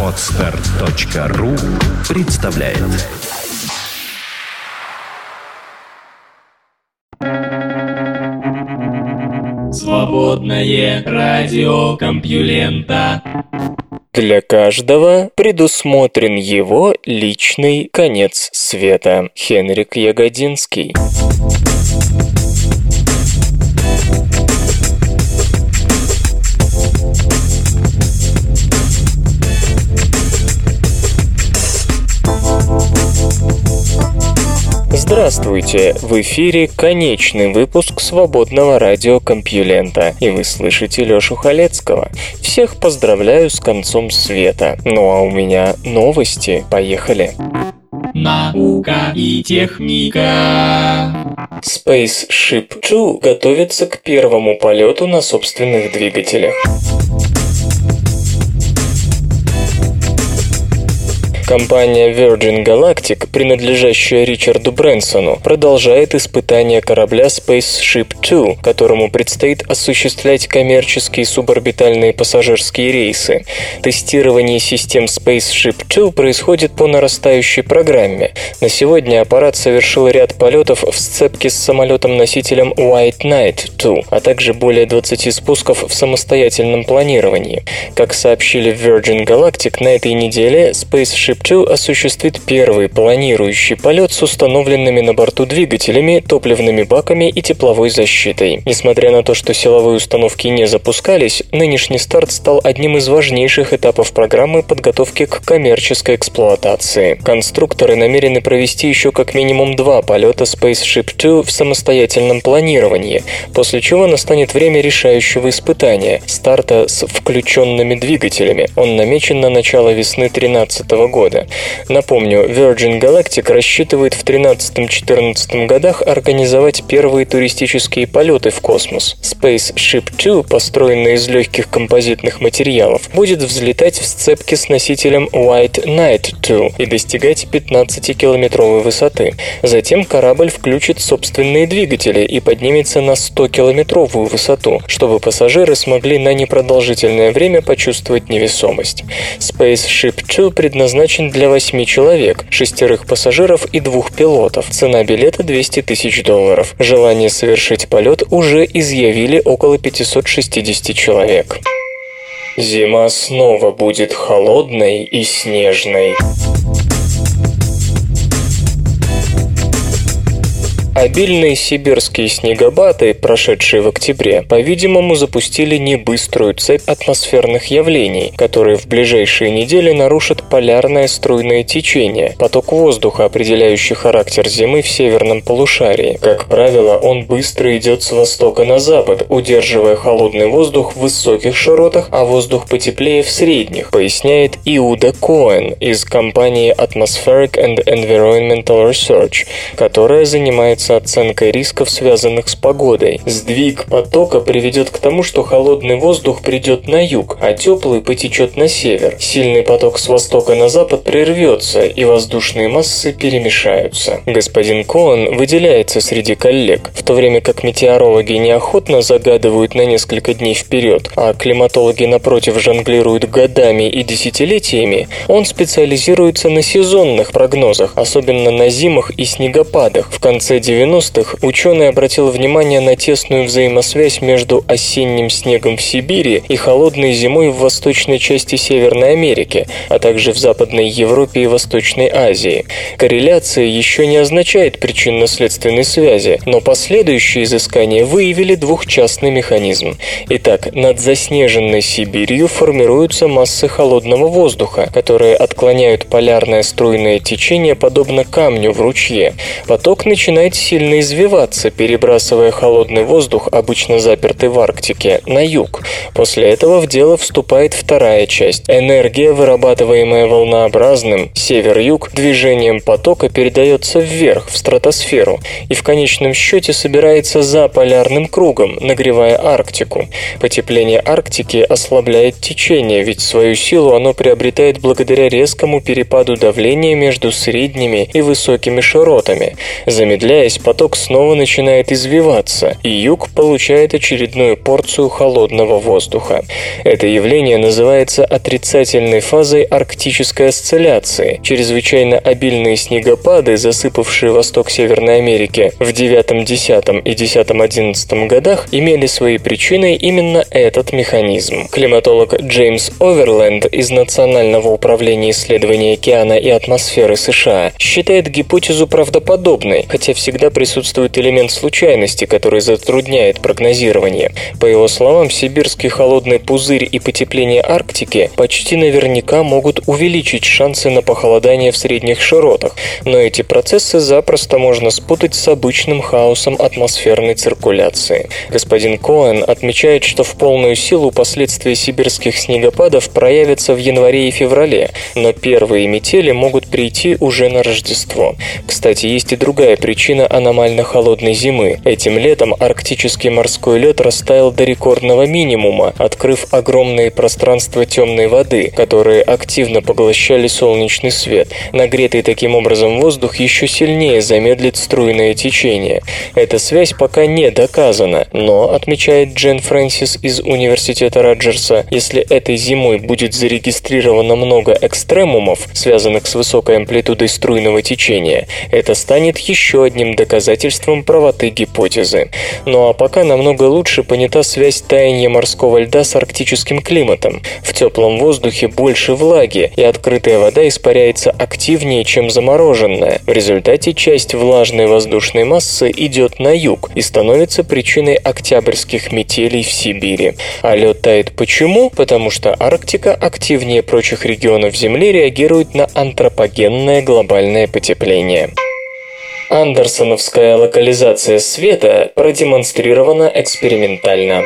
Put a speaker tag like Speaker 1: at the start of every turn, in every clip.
Speaker 1: Отстар.ру представляет
Speaker 2: Свободное радио Компьюлента
Speaker 3: Для каждого предусмотрен его личный конец света. Хенрик Ягодинский. Здравствуйте! В эфире конечный выпуск свободного радиокомпьюлента, и вы слышите Лёшу Халецкого. Всех поздравляю с концом света. Ну а у меня новости. Поехали!
Speaker 2: Наука и техника.
Speaker 3: Spaceship Two готовится к первому полету на собственных двигателях. Компания Virgin Galactic, принадлежащая Ричарду Брэнсону, продолжает испытания корабля Spaceship Two, которому предстоит осуществлять коммерческие суборбитальные пассажирские рейсы. Тестирование систем Spaceship Two происходит по нарастающей программе. На сегодня аппарат совершил ряд полетов в сцепке с самолетом-носителем White Knight 2, а также более 20 спусков в самостоятельном планировании. Как сообщили в Virgin Galactic, на этой неделе Spaceship Two осуществит первый планирующий полет с установленными на борту двигателями, топливными баками и тепловой защитой. Несмотря на то, что силовые установки не запускались, нынешний старт стал одним из важнейших этапов программы подготовки к коммерческой эксплуатации. Конструкторы намерены провести еще как минимум два полета Spaceship Two в самостоятельном планировании, после чего настанет время решающего испытания – старта с включенными двигателями. Он намечен на начало весны 2013 года года. Напомню, Virgin Galactic рассчитывает в 2013-2014 годах организовать первые туристические полеты в космос. Spaceship Two, построенный из легких композитных материалов, будет взлетать в сцепке с носителем White Knight 2 и достигать 15-километровой высоты. Затем корабль включит собственные двигатели и поднимется на 100-километровую высоту, чтобы пассажиры смогли на непродолжительное время почувствовать невесомость. Spaceship Two предназначен предназначен для 8 человек, шестерых пассажиров и двух пилотов. Цена билета 200 тысяч долларов. Желание совершить полет уже изъявили около 560 человек. Зима снова будет холодной и снежной. Обильные сибирские снегопады, прошедшие в октябре, по-видимому, запустили небыструю цепь атмосферных явлений, которые в ближайшие недели нарушат полярное струйное течение, поток воздуха, определяющий характер зимы в северном полушарии. Как правило, он быстро идет с востока на запад, удерживая холодный воздух в высоких широтах, а воздух потеплее в средних, поясняет Иуда Коэн из компании Atmospheric and Environmental Research, которая занимается занимается оценкой рисков, связанных с погодой. Сдвиг потока приведет к тому, что холодный воздух придет на юг, а теплый потечет на север. Сильный поток с востока на запад прервется, и воздушные массы перемешаются. Господин Коэн выделяется среди коллег, в то время как метеорологи неохотно загадывают на несколько дней вперед, а климатологи напротив жонглируют годами и десятилетиями, он специализируется на сезонных прогнозах, особенно на зимах и снегопадах в конце 90 90-х ученый обратил внимание на тесную взаимосвязь между осенним снегом в Сибири и холодной зимой в восточной части Северной Америки, а также в Западной Европе и Восточной Азии. Корреляция еще не означает причинно-следственной связи, но последующие изыскания выявили двухчастный механизм. Итак, над заснеженной Сибирью формируются массы холодного воздуха, которые отклоняют полярное струйное течение подобно камню в ручье. Поток начинает сильно извиваться, перебрасывая холодный воздух, обычно запертый в Арктике, на юг. После этого в дело вступает вторая часть. Энергия, вырабатываемая волнообразным север-юг движением потока, передается вверх, в стратосферу, и в конечном счете собирается за полярным кругом, нагревая Арктику. Потепление Арктики ослабляет течение, ведь свою силу оно приобретает благодаря резкому перепаду давления между средними и высокими широтами. Замедляясь, весь поток снова начинает извиваться, и юг получает очередную порцию холодного воздуха. Это явление называется отрицательной фазой арктической осцилляции. Чрезвычайно обильные снегопады, засыпавшие восток Северной Америки в 9, 10 и 10-11 годах, имели своей причиной именно этот механизм. Климатолог Джеймс Оверленд из Национального управления исследований океана и атмосферы США считает гипотезу правдоподобной, хотя всегда присутствует элемент случайности, который затрудняет прогнозирование. По его словам, сибирский холодный пузырь и потепление Арктики почти наверняка могут увеличить шансы на похолодание в средних широтах, но эти процессы запросто можно спутать с обычным хаосом атмосферной циркуляции. Господин Коэн отмечает, что в полную силу последствия сибирских снегопадов проявятся в январе и феврале, но первые метели могут прийти уже на Рождество. Кстати, есть и другая причина аномально холодной зимы. Этим летом арктический морской лед растаял до рекордного минимума, открыв огромные пространства темной воды, которые активно поглощали солнечный свет. Нагретый таким образом воздух еще сильнее замедлит струйное течение. Эта связь пока не доказана, но, отмечает Джен Фрэнсис из Университета Раджерса, если этой зимой будет зарегистрировано много экстремумов, связанных с высокой амплитудой струйного течения, это станет еще одним доказательством правоты гипотезы. Ну а пока намного лучше понята связь таяния морского льда с арктическим климатом. В теплом воздухе больше влаги, и открытая вода испаряется активнее, чем замороженная. В результате часть влажной воздушной массы идет на юг и становится причиной октябрьских метелей в Сибири. А лед тает почему? Потому что Арктика активнее прочих регионов Земли реагирует на антропогенное глобальное потепление. Андерсоновская локализация света продемонстрирована экспериментально.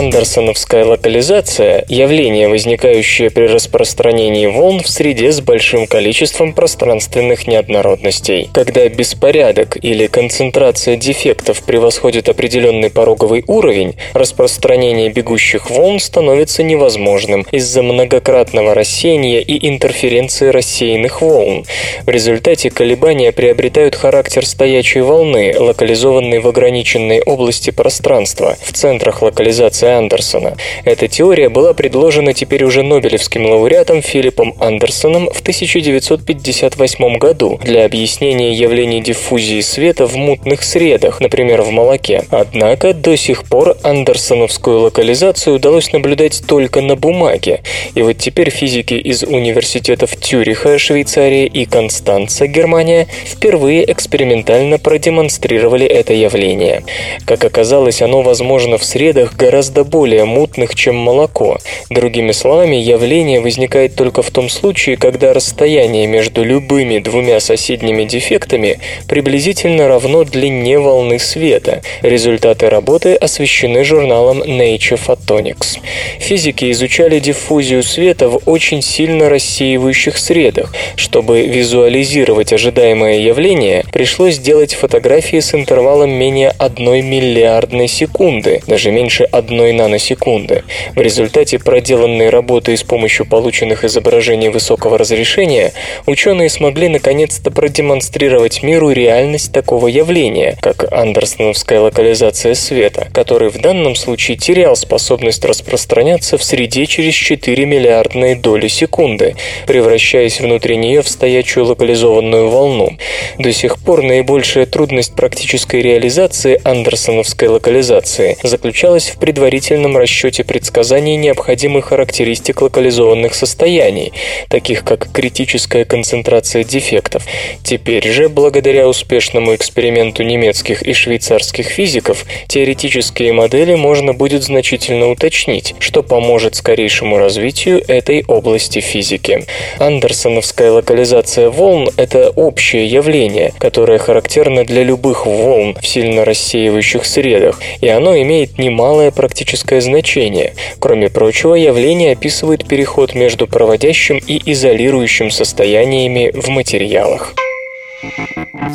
Speaker 3: Андерсоновская локализация – явление, возникающее при распространении волн в среде с большим количеством пространственных неоднородностей. Когда беспорядок или концентрация дефектов превосходит определенный пороговый уровень, распространение бегущих волн становится невозможным из-за многократного рассеяния и интерференции рассеянных волн. В результате колебания приобретают характер стоячей волны, локализованной в ограниченной области пространства. В центрах локализации Андерсона. Эта теория была предложена теперь уже Нобелевским лауреатом Филиппом Андерсоном в 1958 году для объяснения явлений диффузии света в мутных средах, например, в молоке. Однако до сих пор андерсоновскую локализацию удалось наблюдать только на бумаге. И вот теперь физики из университетов Тюриха, Швейцария и Констанца, Германия, впервые экспериментально продемонстрировали это явление. Как оказалось, оно возможно в средах гораздо гораздо более мутных, чем молоко. Другими словами, явление возникает только в том случае, когда расстояние между любыми двумя соседними дефектами приблизительно равно длине волны света. Результаты работы освещены журналом Nature Photonics. Физики изучали диффузию света в очень сильно рассеивающих средах. Чтобы визуализировать ожидаемое явление, пришлось сделать фотографии с интервалом менее 1 миллиардной секунды, даже меньше 1 одной наносекунды. В результате проделанной работы с помощью полученных изображений высокого разрешения ученые смогли наконец-то продемонстрировать миру реальность такого явления, как андерсоновская локализация света, который в данном случае терял способность распространяться в среде через 4 миллиардные доли секунды, превращаясь внутри нее в стоячую локализованную волну. До сих пор наибольшая трудность практической реализации андерсоновской локализации заключалась в предварительном предварительном расчете предсказаний необходимых характеристик локализованных состояний, таких как критическая концентрация дефектов. Теперь же, благодаря успешному эксперименту немецких и швейцарских физиков, теоретические модели можно будет значительно уточнить, что поможет скорейшему развитию этой области физики. Андерсоновская локализация волн – это общее явление, которое характерно для любых волн в сильно рассеивающих средах, и оно имеет немалое практическое практическое значение. Кроме прочего, явление описывает переход между проводящим и изолирующим состояниями в материалах.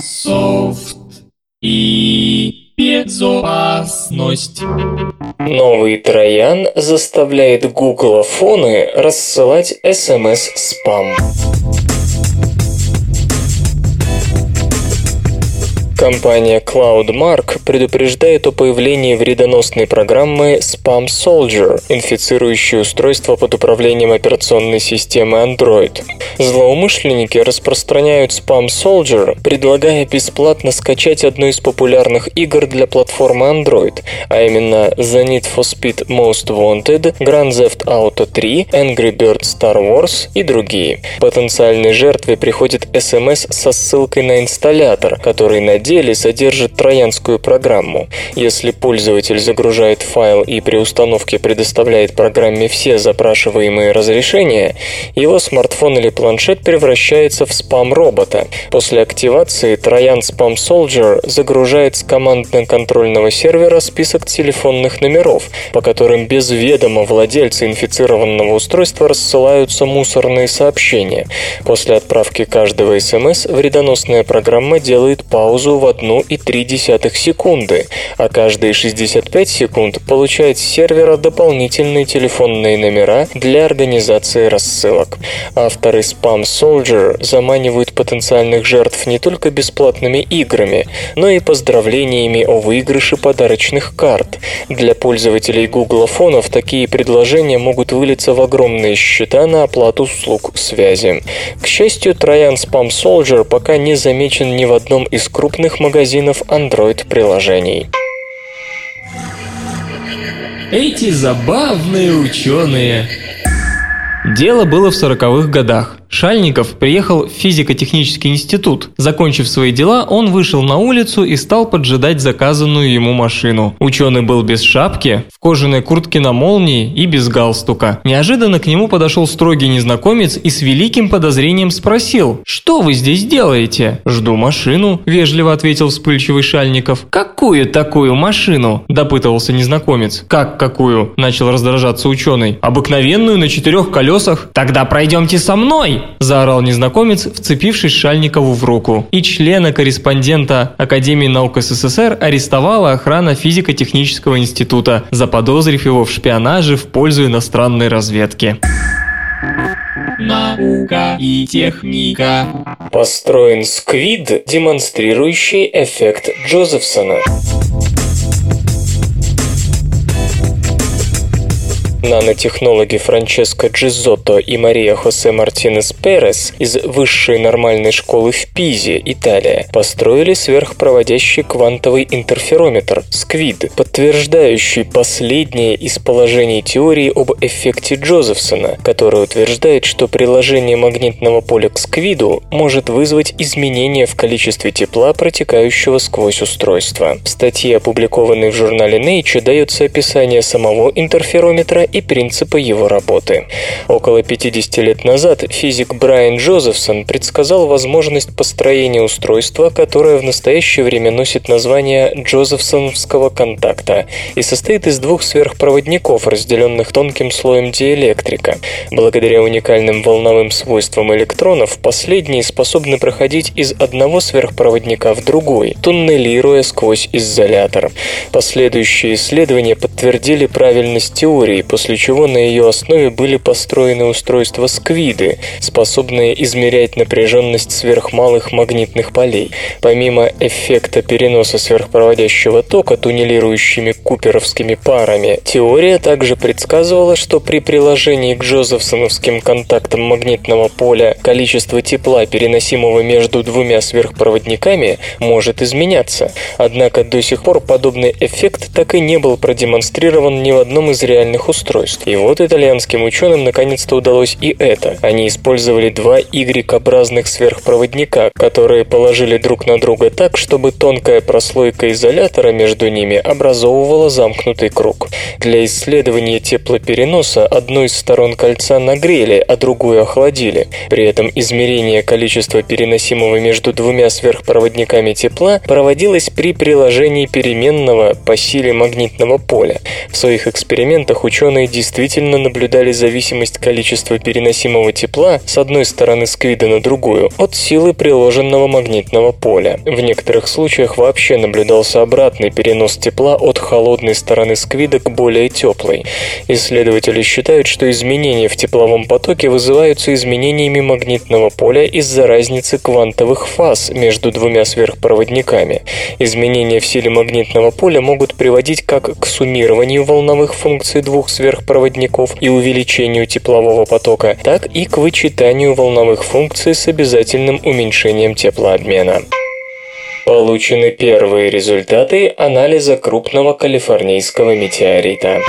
Speaker 2: Софт и безопасность.
Speaker 3: Новый троян заставляет гуглофоны рассылать смс-спам. Компания CloudMark предупреждает о появлении вредоносной программы Spam Soldier, инфицирующей устройство под управлением операционной системы Android. Злоумышленники распространяют Spam Soldier, предлагая бесплатно скачать одну из популярных игр для платформы Android, а именно The Need for Speed Most Wanted, Grand Theft Auto 3, Angry Birds Star Wars и другие. Потенциальной жертве приходит смс со ссылкой на инсталлятор, который на деле содержит троянскую программу. Если пользователь загружает файл и при установке предоставляет программе все запрашиваемые разрешения, его смартфон или планшет превращается в спам-робота. После активации Троян Spam Soldier загружает с командно-контрольного сервера список телефонных номеров, по которым без ведома владельца инфицированного устройства рассылаются мусорные сообщения. После отправки каждого СМС вредоносная программа делает паузу в 1,3 секунды, а каждые 65 секунд получает с сервера дополнительные телефонные номера для организации рассылок. Авторы Spam Soldier заманивают потенциальных жертв не только бесплатными играми, но и поздравлениями о выигрыше подарочных карт. Для пользователей Google фонов такие предложения могут вылиться в огромные счета на оплату услуг связи. К счастью, Троян Spam Soldier пока не замечен ни в одном из крупных крупных магазинов Android-приложений.
Speaker 2: Эти забавные ученые.
Speaker 4: Дело было в сороковых годах. Шальников приехал в физико-технический институт. Закончив свои дела, он вышел на улицу и стал поджидать заказанную ему машину. Ученый был без шапки, в кожаной куртке на молнии и без галстука. Неожиданно к нему подошел строгий незнакомец и с великим подозрением спросил «Что вы здесь делаете?» «Жду машину», – вежливо ответил вспыльчивый Шальников. «Какую такую машину?» – допытывался незнакомец. «Как какую?» – начал раздражаться ученый. «Обыкновенную на четырех колесах?» «Тогда пройдемте со мной!» – заорал незнакомец, вцепившись Шальникову в руку. И члена-корреспондента Академии наук СССР арестовала охрана физико-технического института, заподозрив его в шпионаже в пользу иностранной разведки.
Speaker 2: Наука и техника.
Speaker 3: Построен сквид, демонстрирующий эффект Джозефсона. Нанотехнологи Франческо Джизотто и Мария Хосе Мартинес Перес из Высшей нормальной школы в Пизе, Италия, построили сверхпроводящий квантовый интерферометр СКВИД, подтверждающий последнее из положений теории об эффекте Джозефсона, которое утверждает, что приложение магнитного поля к СКВИДу может вызвать изменения в количестве тепла, протекающего сквозь устройство. В статье, опубликованной в журнале Nature, дается описание самого интерферометра и принципы его работы. Около 50 лет назад физик Брайан Джозефсон предсказал возможность построения устройства, которое в настоящее время носит название Джозефсоновского контакта и состоит из двух сверхпроводников, разделенных тонким слоем диэлектрика. Благодаря уникальным волновым свойствам электронов, последние способны проходить из одного сверхпроводника в другой, туннелируя сквозь изолятор. Последующие исследования подтвердили правильность теории, после после чего на ее основе были построены устройства сквиды, способные измерять напряженность сверхмалых магнитных полей. Помимо эффекта переноса сверхпроводящего тока туннелирующими куперовскими парами, теория также предсказывала, что при приложении к Джозефсоновским контактам магнитного поля количество тепла, переносимого между двумя сверхпроводниками, может изменяться. Однако до сих пор подобный эффект так и не был продемонстрирован ни в одном из реальных устройств устройств. И вот итальянским ученым наконец-то удалось и это. Они использовали два Y-образных сверхпроводника, которые положили друг на друга так, чтобы тонкая прослойка изолятора между ними образовывала замкнутый круг. Для исследования теплопереноса одну из сторон кольца нагрели, а другую охладили. При этом измерение количества переносимого между двумя сверхпроводниками тепла проводилось при приложении переменного по силе магнитного поля. В своих экспериментах ученые ученые действительно наблюдали зависимость количества переносимого тепла с одной стороны сквида на другую от силы приложенного магнитного поля. В некоторых случаях вообще наблюдался обратный перенос тепла от холодной стороны сквида к более теплой. Исследователи считают, что изменения в тепловом потоке вызываются изменениями магнитного поля из-за разницы квантовых фаз между двумя сверхпроводниками. Изменения в силе магнитного поля могут приводить как к суммированию волновых функций двух сверхпроводников и увеличению теплового потока, так и к вычитанию волновых функций с обязательным уменьшением теплообмена. Получены первые результаты анализа крупного калифорнийского метеорита.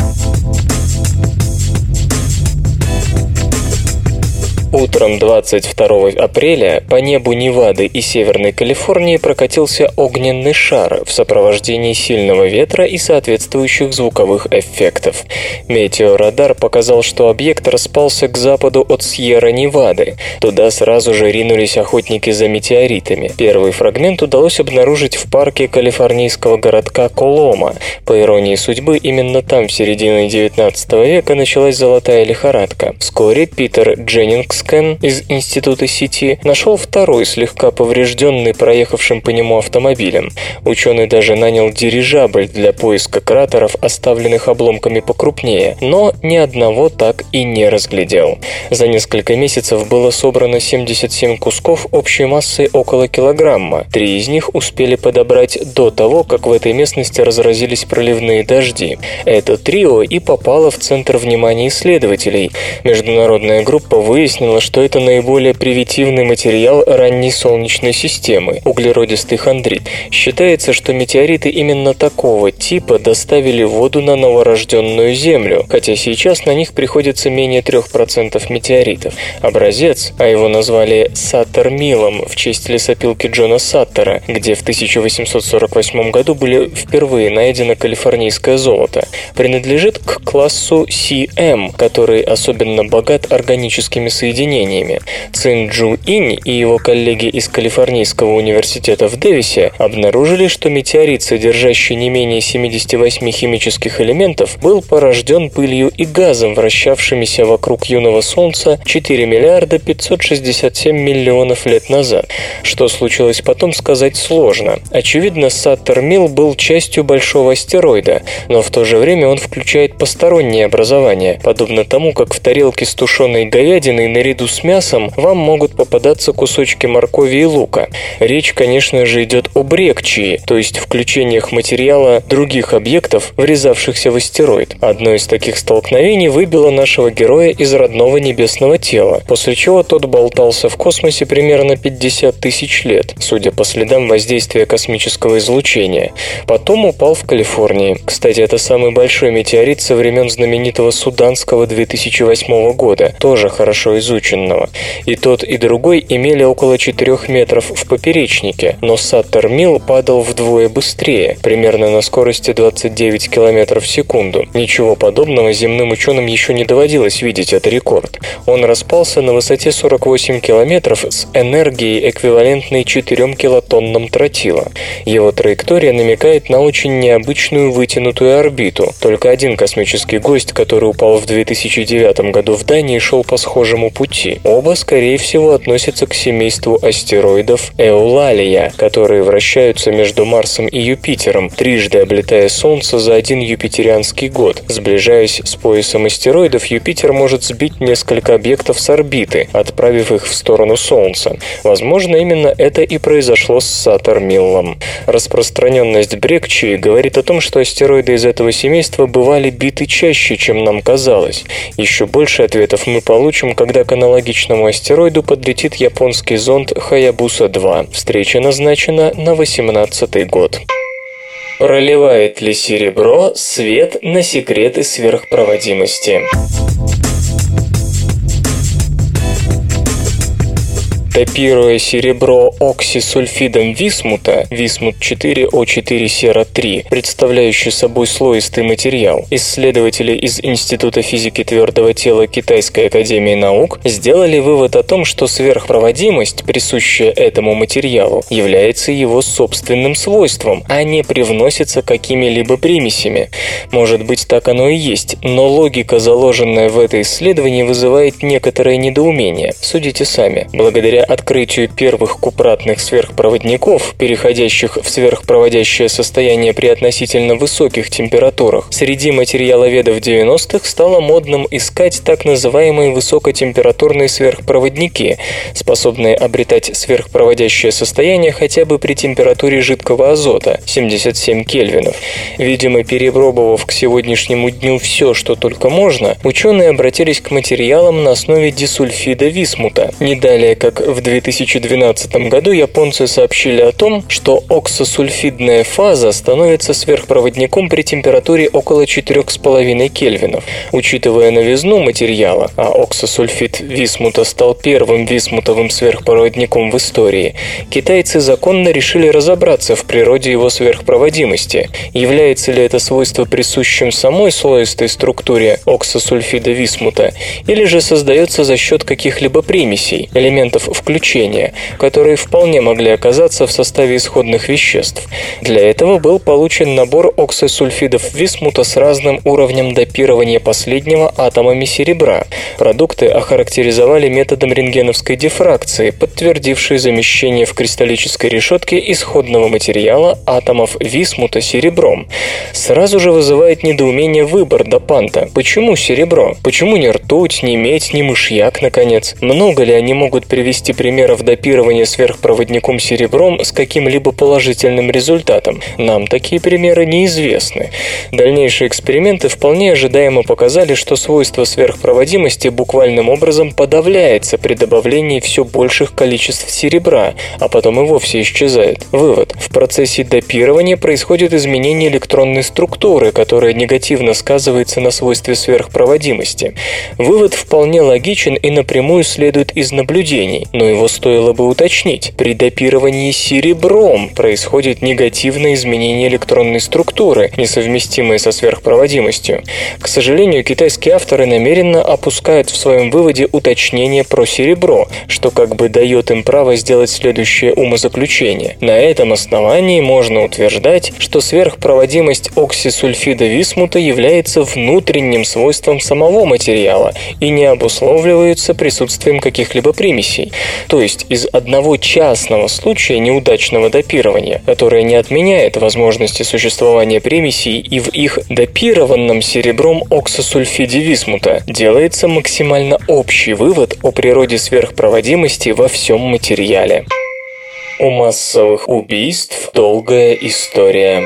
Speaker 3: Утром 22 апреля по небу Невады и Северной Калифорнии прокатился огненный шар в сопровождении сильного ветра и соответствующих звуковых эффектов. Метеорадар показал, что объект распался к западу от Сьерра-Невады. Туда сразу же ринулись охотники за метеоритами. Первый фрагмент удалось обнаружить в парке калифорнийского городка Колома. По иронии судьбы, именно там в середине 19 века началась золотая лихорадка. Вскоре Питер Дженнингс Скэн из Института сети нашел второй слегка поврежденный проехавшим по нему автомобилем. Ученый даже нанял дирижабль для поиска кратеров, оставленных обломками покрупнее, но ни одного так и не разглядел. За несколько месяцев было собрано 77 кусков общей массой около килограмма. Три из них успели подобрать до того, как в этой местности разразились проливные дожди. Это трио и попало в центр внимания исследователей. Международная группа выяснила, что это наиболее примитивный материал ранней Солнечной системы – углеродистый хондрит. Считается, что метеориты именно такого типа доставили воду на новорожденную Землю, хотя сейчас на них приходится менее 3% метеоритов. Образец, а его назвали Саттер-Милом в честь лесопилки Джона Саттера, где в 1848 году были впервые найдено калифорнийское золото, принадлежит к классу CM, который особенно богат органическими соединениями соединениями. Цин Джу Инь и его коллеги из Калифорнийского университета в Дэвисе обнаружили, что метеорит, содержащий не менее 78 химических элементов, был порожден пылью и газом, вращавшимися вокруг юного Солнца 4 миллиарда 567 миллионов лет назад. Что случилось потом, сказать сложно. Очевидно, Саттер-Милл был частью большого астероида, но в то же время он включает посторонние образования, подобно тому, как в тарелке с тушеной говядиной наряду наряду с мясом вам могут попадаться кусочки моркови и лука. Речь, конечно же, идет об рекчии, то есть включениях материала других объектов, врезавшихся в астероид. Одно из таких столкновений выбило нашего героя из родного небесного тела, после чего тот болтался в космосе примерно 50 тысяч лет, судя по следам воздействия космического излучения. Потом упал в Калифорнии. Кстати, это самый большой метеорит со времен знаменитого Суданского 2008 года, тоже хорошо изучен изученного. И тот, и другой имели около 4 метров в поперечнике, но Саттер Милл падал вдвое быстрее, примерно на скорости 29 км в секунду. Ничего подобного земным ученым еще не доводилось видеть, это рекорд. Он распался на высоте 48 километров с энергией, эквивалентной 4 килотоннам тротила. Его траектория намекает на очень необычную вытянутую орбиту. Только один космический гость, который упал в 2009 году в Дании, шел по схожему пути пути. Оба, скорее всего, относятся к семейству астероидов Эулалия, которые вращаются между Марсом и Юпитером, трижды облетая Солнце за один юпитерианский год. Сближаясь с поясом астероидов, Юпитер может сбить несколько объектов с орбиты, отправив их в сторону Солнца. Возможно, именно это и произошло с Сатурмиллом. Распространенность Брекчии говорит о том, что астероиды из этого семейства бывали биты чаще, чем нам казалось. Еще больше ответов мы получим, когда канал аналогичному астероиду подлетит японский зонд Хаябуса-2. Встреча назначена на 18 год. Проливает ли серебро свет на секреты сверхпроводимости? Допируя серебро оксисульфидом висмута, висмут 4О4 сера 3, представляющий собой слоистый материал, исследователи из Института физики твердого тела Китайской академии наук сделали вывод о том, что сверхпроводимость, присущая этому материалу, является его собственным свойством, а не привносится какими-либо примесями. Может быть, так оно и есть, но логика, заложенная в это исследование, вызывает некоторое недоумение. Судите сами. Благодаря открытию первых купратных сверхпроводников, переходящих в сверхпроводящее состояние при относительно высоких температурах, среди материаловедов 90-х стало модным искать так называемые высокотемпературные сверхпроводники, способные обретать сверхпроводящее состояние хотя бы при температуре жидкого азота 77 кельвинов. Видимо, перепробовав к сегодняшнему дню все, что только можно, ученые обратились к материалам на основе дисульфида висмута. Не далее, как в 2012 году японцы сообщили о том, что оксосульфидная фаза становится сверхпроводником при температуре около 4,5 кельвинов. Учитывая новизну материала, а оксосульфид висмута стал первым висмутовым сверхпроводником в истории, китайцы законно решили разобраться в природе его сверхпроводимости. Является ли это свойство присущим самой слоистой структуре оксосульфида висмута, или же создается за счет каких-либо примесей, элементов включения, которые вполне могли оказаться в составе исходных веществ. Для этого был получен набор оксосульфидов висмута с разным уровнем допирования последнего атомами серебра. Продукты охарактеризовали методом рентгеновской дифракции, подтвердившей замещение в кристаллической решетке исходного материала атомов висмута серебром. Сразу же вызывает недоумение выбор допанта. Почему серебро? Почему не ртуть, не медь, не мышьяк, наконец? Много ли они могут привести примеров допирования сверхпроводником серебром с каким-либо положительным результатом? Нам такие примеры неизвестны. Дальнейшие эксперименты вполне ожидаемо показали, что свойство сверхпроводимости буквальным образом подавляется при добавлении все больших количеств серебра, а потом и вовсе исчезает. Вывод. В процессе допирования происходит изменение электронной структуры, которая негативно сказывается на свойстве сверхпроводимости. Вывод вполне логичен и напрямую следует из наблюдений, но его стоило бы уточнить. При допировании серебром происходит негативное изменение электронной структуры, несовместимое со сверхпроводимостью. К сожалению, китайские авторы намеренно опускают в своем выводе уточнение про серебро, что как бы дает им право сделать следующее умозаключение. На этом основании можно утверждать, что сверхпроводимость оксисульфида висмута является внутренним свойством самого материала и не обусловливается присутствием каких-либо примесей. То есть из одного частного случая неудачного допирования, которое не отменяет возможности существования примесей и в их допированном серебром оксосульфиде висмута, делается максимально общий вывод о природе сверхпроводимости во всем материале. У массовых убийств долгая история.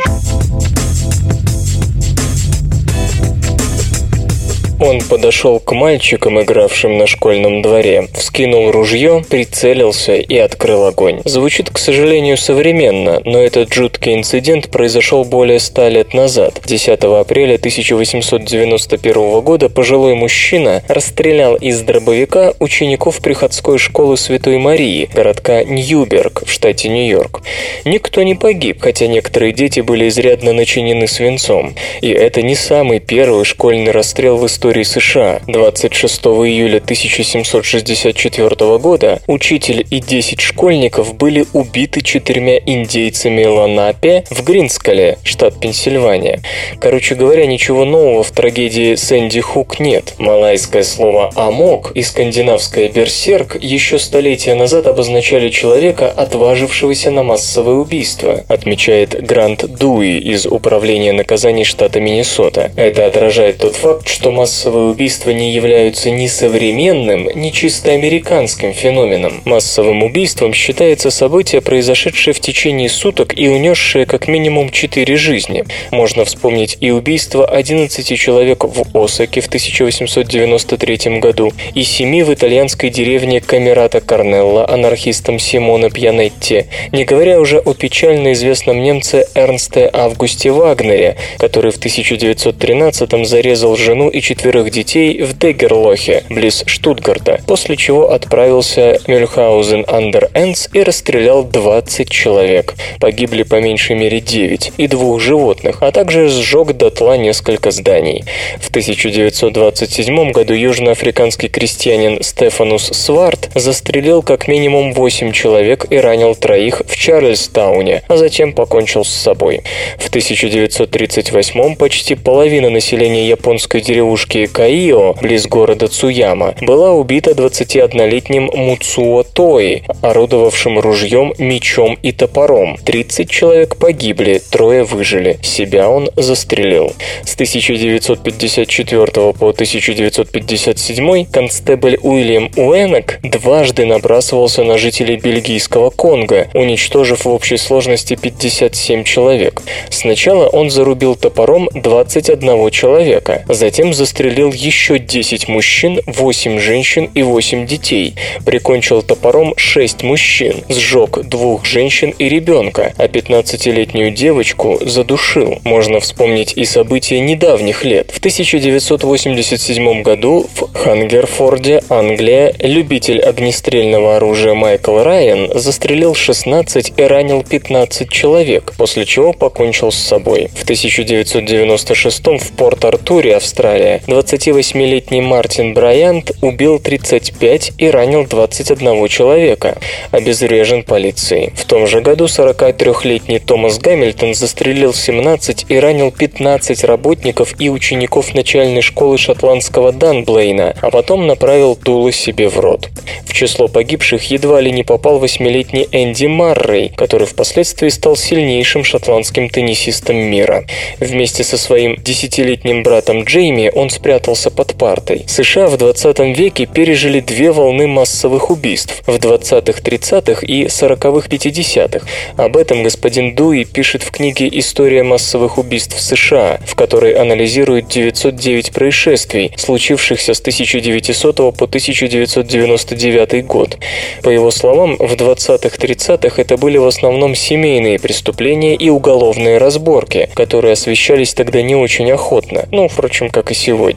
Speaker 3: Он подошел к мальчикам, игравшим на школьном дворе, вскинул ружье, прицелился и открыл огонь. Звучит, к сожалению, современно, но этот жуткий инцидент произошел более ста лет назад. 10 апреля 1891 года пожилой мужчина расстрелял из дробовика учеников приходской школы Святой Марии, городка Ньюберг в штате Нью-Йорк. Никто не погиб, хотя некоторые дети были изрядно начинены свинцом. И это не самый первый школьный расстрел в истории истории США 26 июля 1764 года учитель и 10 школьников были убиты четырьмя индейцами Ланапе в Гринскале, штат Пенсильвания. Короче говоря, ничего нового в трагедии Сэнди Хук нет. Малайское слово «амок» и скандинавское «берсерк» еще столетия назад обозначали человека, отважившегося на массовое убийство, отмечает Грант Дуи из Управления наказаний штата Миннесота. Это отражает тот факт, что массовое массовые убийства не являются ни современным, ни чисто американским феноменом. Массовым убийством считается событие, произошедшее в течение суток и унесшее как минимум четыре жизни. Можно вспомнить и убийство 11 человек в Осаке в 1893 году, и семи в итальянской деревне Камерата Корнелла анархистом Симона Пьянетти, не говоря уже о печально известном немце Эрнсте Августе Вагнере, который в 1913 зарезал жену и четверых четверых детей в Дегерлохе, близ Штутгарта, после чего отправился Мюльхаузен андер Энс и расстрелял 20 человек. Погибли по меньшей мере 9 и двух животных, а также сжег дотла несколько зданий. В 1927 году южноафриканский крестьянин Стефанус Сварт застрелил как минимум 8 человек и ранил троих в Чарльстауне, а затем покончил с собой. В 1938 почти половина населения японской деревушки Каио, близ города Цуяма, была убита 21-летним Муцуо Тои, орудовавшим ружьем, мечом и топором. 30 человек погибли, трое выжили. Себя он застрелил. С 1954 по 1957 констебль Уильям Уэнок дважды набрасывался на жителей бельгийского Конго, уничтожив в общей сложности 57 человек. Сначала он зарубил топором 21 человека, затем застрелил еще 10 мужчин, 8 женщин и 8 детей, прикончил топором 6 мужчин, сжег двух женщин и ребенка, а 15-летнюю девочку задушил. Можно вспомнить и события недавних лет. В 1987 году в Хангерфорде, Англия, любитель огнестрельного оружия Майкл Райан застрелил 16 и ранил 15 человек, после чего покончил с собой. В 1996 в Порт-Артуре, Австралия, 28-летний Мартин Брайант убил 35 и ранил 21 человека, обезврежен полицией. В том же году 43-летний Томас Гамильтон застрелил 17 и ранил 15 работников и учеников начальной школы шотландского Данблейна, а потом направил дуло себе в рот. В число погибших едва ли не попал восьмилетний Энди Маррей, который впоследствии стал сильнейшим шотландским теннисистом мира. Вместе со своим десятилетним братом Джейми он спрятался под партой. США в 20 веке пережили две волны массовых убийств в 20-х, 30-х и 40-х, 50-х. Об этом господин Дуи пишет в книге «История массовых убийств США», в которой анализирует 909 происшествий, случившихся с 1900 по 1999 год. По его словам, в 20-х-30-х это были в основном семейные преступления и уголовные разборки, которые освещались тогда не очень охотно, ну, впрочем, как и сегодня.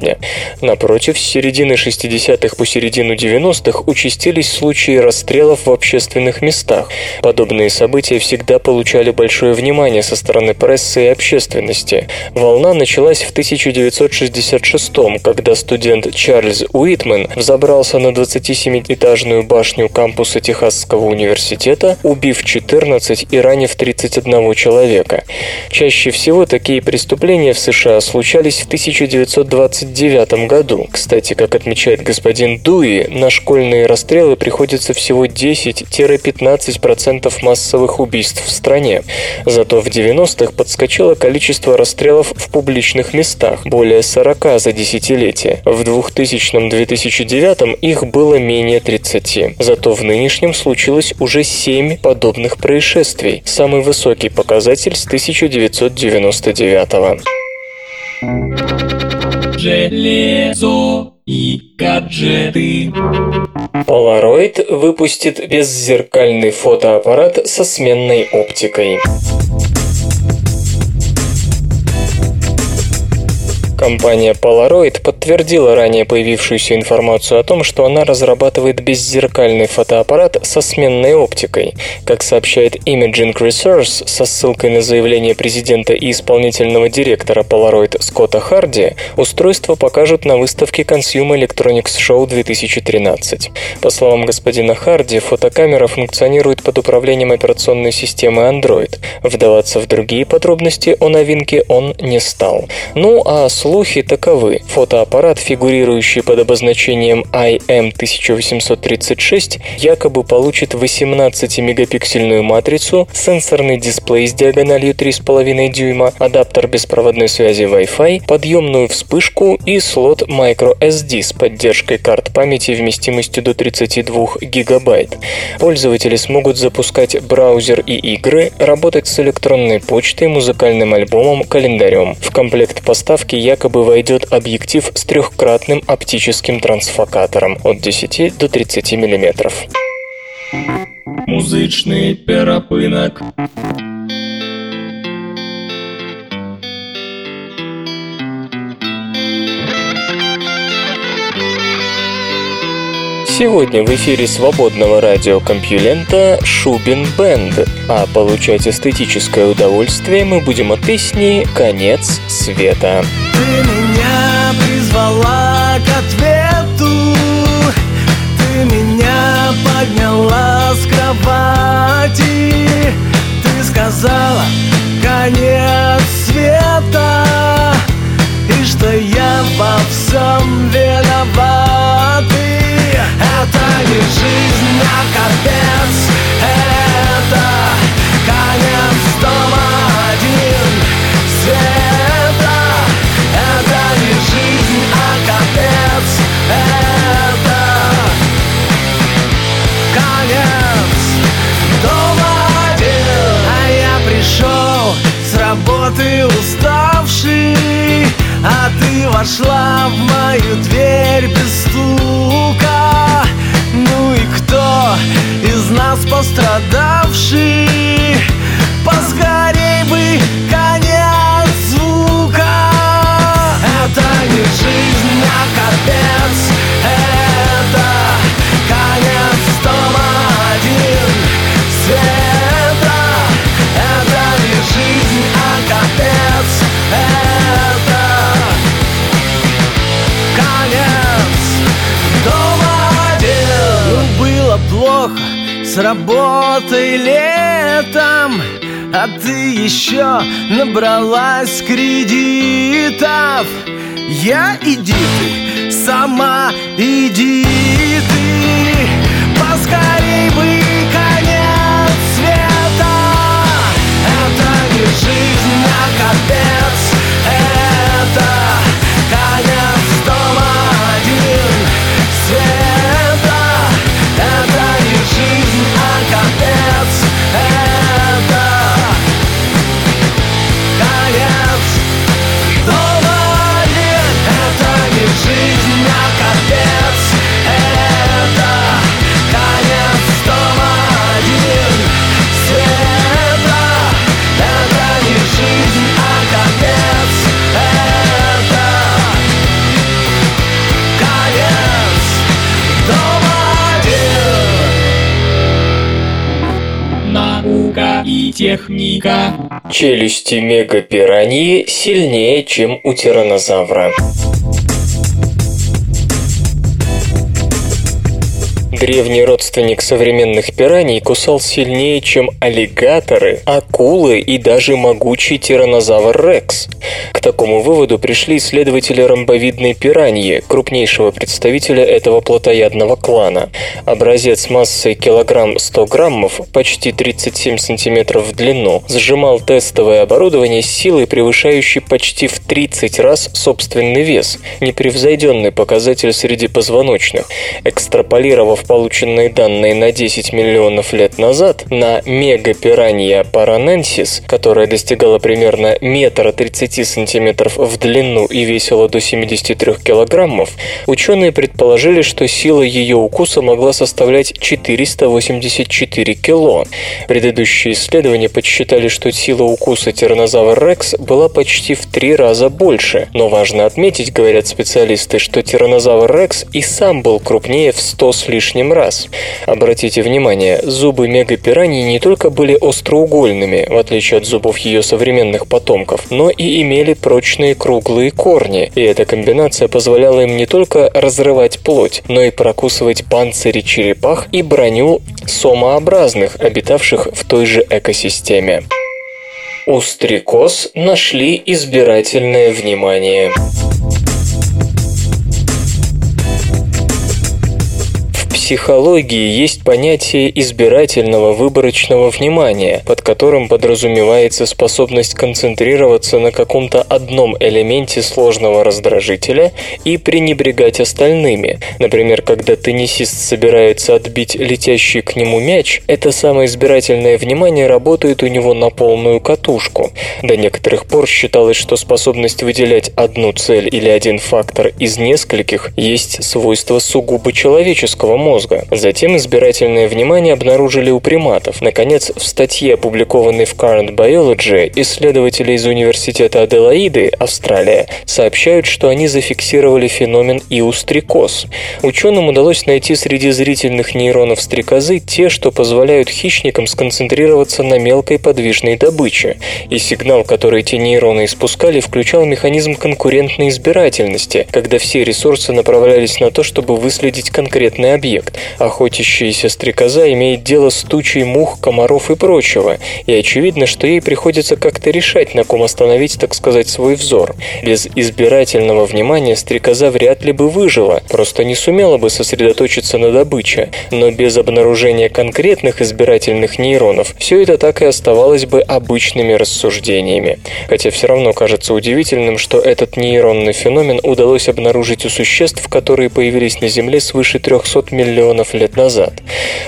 Speaker 3: Напротив, с середины 60-х по середину 90-х участились случаи расстрелов в общественных местах. Подобные события всегда получали большое внимание со стороны прессы и общественности. Волна началась в 1966 когда студент Чарльз Уитмен взобрался на 27-этажную башню кампуса Техасского университета, убив 14 и ранив 31 человека. Чаще всего такие преступления в США случались в 1929 году. Кстати, как отмечает господин Дуи, на школьные расстрелы приходится всего 10-15% массовых убийств в стране. Зато в 90-х подскочило количество расстрелов в публичных местах, более 40 за десятилетие. В 2000-2009 их было менее 30. Зато в нынешнем случилось уже 7 подобных происшествий, самый высокий показатель с 1999.
Speaker 2: Железо и гаджеты.
Speaker 3: Polaroid выпустит беззеркальный фотоаппарат со сменной оптикой. Компания Polaroid подтвердила ранее появившуюся информацию о том, что она разрабатывает беззеркальный фотоаппарат со сменной оптикой. Как сообщает Imaging Resource со ссылкой на заявление президента и исполнительного директора Polaroid Скотта Харди, устройство покажут на выставке Consumer Electronics Show 2013. По словам господина Харди, фотокамера функционирует под управлением операционной системы Android. Вдаваться в другие подробности о новинке он не стал. Ну а Слухи таковы. Фотоаппарат, фигурирующий под обозначением IM1836, якобы получит 18-мегапиксельную матрицу, сенсорный дисплей с диагональю 3,5 дюйма, адаптер беспроводной связи Wi-Fi, подъемную вспышку и слот microSD с поддержкой карт памяти вместимостью до 32 гигабайт. Пользователи смогут запускать браузер и игры, работать с электронной почтой, музыкальным альбомом, календарем. В комплект поставки якобы якобы войдет объектив с трехкратным оптическим трансфокатором от 10 до 30 мм.
Speaker 2: Музычный перапынок.
Speaker 3: Сегодня в эфире свободного радиокомпьюлента Шубин Бенд, а получать эстетическое удовольствие мы будем от песни «Конец света».
Speaker 5: Ты меня призвала к ответу. Ты меня подняла с кровати. Ты сказала конец света И что я во всем виноват это не жизнь, а капец. Это конец дома один. Света Это не жизнь, а капец. Это конец дома один. А я пришел с работы уставший А ты вошла в мою дверь без стука кто из нас пострадавший? Поскорей бы конец звука. Это не жизнь, а капец. Это конец дома один. Света плохо с работой летом А ты еще набралась кредитов. Я иди ты, сама иди ты Поскорей бы конец света. Это не жизнь,
Speaker 2: Наука и техника.
Speaker 3: Челюсти мегапираньи сильнее, чем у тиранозавра. Древний родственник современных пираний кусал сильнее, чем аллигаторы, акулы и даже могучий тиранозавр Рекс. К такому выводу пришли исследователи ромбовидной пираньи, крупнейшего представителя этого плотоядного клана. Образец массой килограмм 100 граммов, почти 37 сантиметров в длину, сжимал тестовое оборудование с силой, превышающей почти в 30 раз собственный вес, непревзойденный показатель среди позвоночных. Экстраполировав полученные данные на 10 миллионов лет назад на мегапиранья параненсис, которая достигала примерно метра 30 сантиметров в длину и весила до 73 килограммов, ученые предположили, что сила ее укуса могла составлять 484 кило. Предыдущие исследования подсчитали, что сила укуса тиранозавра Рекс была почти в три раза больше. Но важно отметить, говорят специалисты, что тиранозавр Рекс и сам был крупнее в 100 с лишним раз. Обратите внимание, зубы мегапираньи не только были остроугольными, в отличие от зубов ее современных потомков, но и имели прочные круглые корни, и эта комбинация позволяла им не только разрывать плоть, но и прокусывать панцири черепах и броню сомообразных, обитавших в той же экосистеме. У стрекоз нашли избирательное внимание. Психологии есть понятие избирательного выборочного внимания, под которым подразумевается способность концентрироваться на каком-то одном элементе сложного раздражителя и пренебрегать остальными. Например, когда теннисист собирается отбить летящий к нему мяч, это самое избирательное внимание работает у него на полную катушку. До некоторых пор считалось, что способность выделять одну цель или один фактор из нескольких есть свойство сугубо человеческого мозга мозга. Затем избирательное внимание обнаружили у приматов. Наконец, в статье, опубликованной в Current Biology, исследователи из Университета Аделаиды, Австралия, сообщают, что они зафиксировали феномен и у стрекоз. Ученым удалось найти среди зрительных нейронов стрекозы те, что позволяют хищникам сконцентрироваться на мелкой подвижной добыче. И сигнал, который эти нейроны испускали, включал механизм конкурентной избирательности, когда все ресурсы направлялись на то, чтобы выследить конкретный объект. Охотящаяся стрекоза имеет дело с тучей мух, комаров и прочего, и очевидно, что ей приходится как-то решать, на ком остановить, так сказать, свой взор. Без избирательного внимания стрекоза вряд ли бы выжила, просто не сумела бы сосредоточиться на добыче. Но без обнаружения конкретных избирательных нейронов все это так и оставалось бы обычными рассуждениями. Хотя все равно кажется удивительным, что этот нейронный феномен удалось обнаружить у существ, которые появились на Земле свыше 300 миллионов лет назад.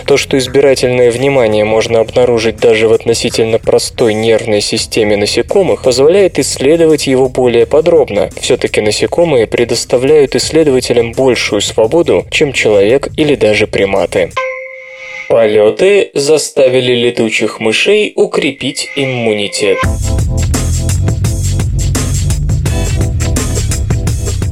Speaker 3: То, что избирательное внимание можно обнаружить даже в относительно простой нервной системе насекомых, позволяет исследовать его более подробно. Все-таки насекомые предоставляют исследователям большую свободу, чем человек или даже приматы. Полеты заставили летучих мышей укрепить иммунитет.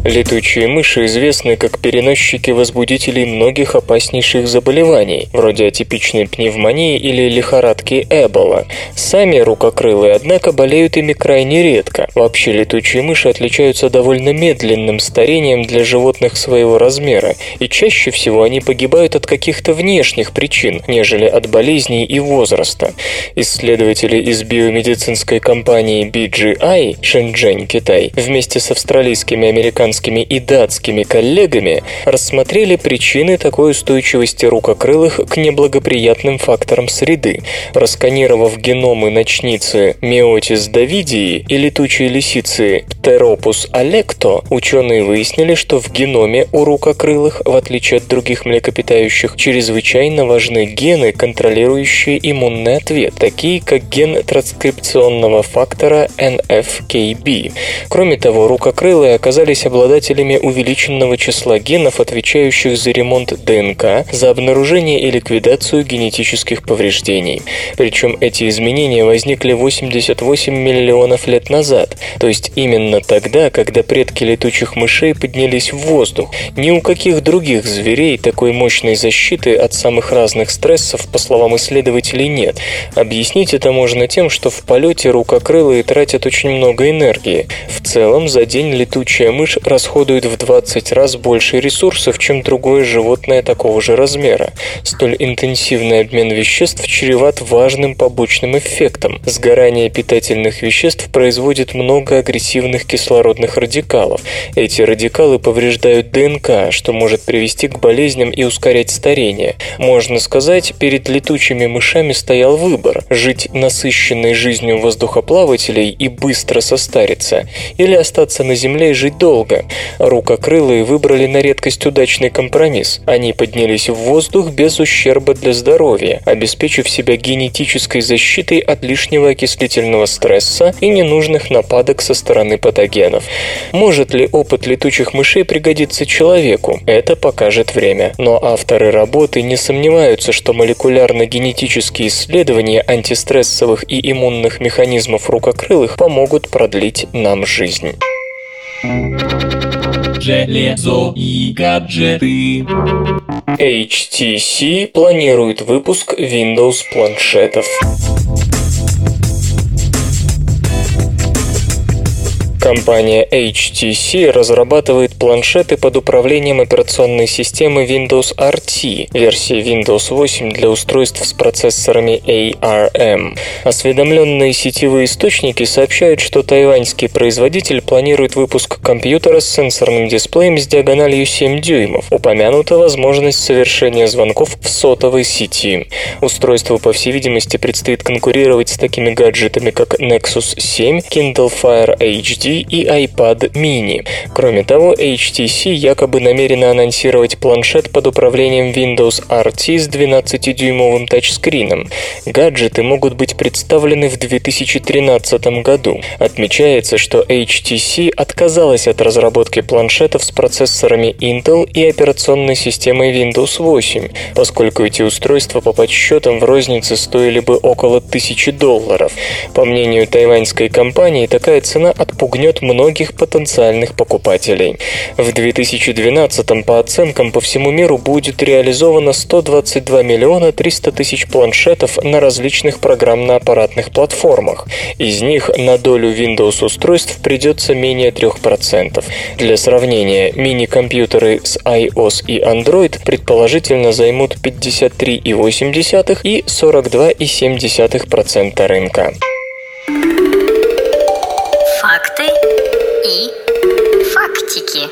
Speaker 3: Летучие мыши известны как переносчики возбудителей многих опаснейших заболеваний, вроде атипичной пневмонии или лихорадки Эбола. Сами рукокрылые, однако, болеют ими крайне редко. Вообще летучие мыши отличаются довольно медленным старением для животных своего размера, и чаще всего они погибают от каких-то внешних причин, нежели от болезней и возраста. Исследователи из биомедицинской компании BGI, Шэньчжэнь, Китай, вместе с австралийскими американскими американскими и датскими коллегами рассмотрели причины такой устойчивости рукокрылых к неблагоприятным факторам среды. Просканировав геномы ночницы Меотис давидии и летучей лисицы Pteropus alecto, ученые выяснили, что в геноме у рукокрылых, в отличие от других млекопитающих, чрезвычайно важны гены, контролирующие иммунный ответ, такие как ген транскрипционного фактора NFKB. Кроме того, рукокрылые оказались обладателями обладателями увеличенного числа генов, отвечающих за ремонт ДНК, за обнаружение и ликвидацию генетических повреждений. Причем эти изменения возникли 88 миллионов лет назад, то есть именно тогда, когда предки летучих мышей поднялись в воздух. Ни у каких других зверей такой мощной защиты от самых разных стрессов, по словам исследователей, нет. Объяснить это можно тем, что в полете рукокрылые тратят очень много энергии. В целом за день летучая мышь расходует в 20 раз больше ресурсов, чем другое животное такого же размера. Столь интенсивный обмен веществ чреват важным побочным эффектом. Сгорание питательных веществ производит много агрессивных кислородных радикалов. Эти радикалы повреждают ДНК, что может привести к болезням и ускорять старение. Можно сказать, перед летучими мышами стоял выбор – жить насыщенной жизнью воздухоплавателей и быстро состариться, или остаться на Земле и жить долго, Рукокрылые выбрали на редкость удачный компромисс. Они поднялись в воздух без ущерба для здоровья, обеспечив себя генетической защитой от лишнего окислительного стресса и ненужных нападок со стороны патогенов. Может ли опыт летучих мышей пригодиться человеку? Это покажет время. Но авторы работы не сомневаются, что молекулярно-генетические исследования антистрессовых и иммунных механизмов рукокрылых помогут продлить нам жизнь
Speaker 2: железо и гаджеты.
Speaker 3: HTC планирует выпуск Windows планшетов. Компания HTC разрабатывает планшеты под управлением операционной системы Windows RT, версии Windows 8 для устройств с процессорами ARM. Осведомленные сетевые источники сообщают, что тайваньский производитель планирует выпуск компьютера с сенсорным дисплеем с диагональю 7 дюймов. Упомянута возможность совершения звонков в сотовой сети. Устройству, по всей видимости, предстоит конкурировать с такими гаджетами, как Nexus 7, Kindle Fire HD и iPad mini. Кроме того, HTC якобы намерена анонсировать планшет под управлением Windows RT с 12-дюймовым тачскрином. Гаджеты могут быть представлены в 2013 году. Отмечается, что HTC отказалась от разработки планшетов с процессорами Intel и операционной системой Windows 8, поскольку эти устройства по подсчетам в рознице стоили бы около 1000 долларов. По мнению тайваньской компании, такая цена отпугнет многих потенциальных покупателей. В 2012 по оценкам по всему миру будет реализовано 122 миллиона 300 тысяч планшетов на различных программно-аппаратных платформах. Из них на долю Windows устройств придется менее 3%. Для сравнения, мини-компьютеры с iOS и Android предположительно займут 53,8 и 42,7% рынка.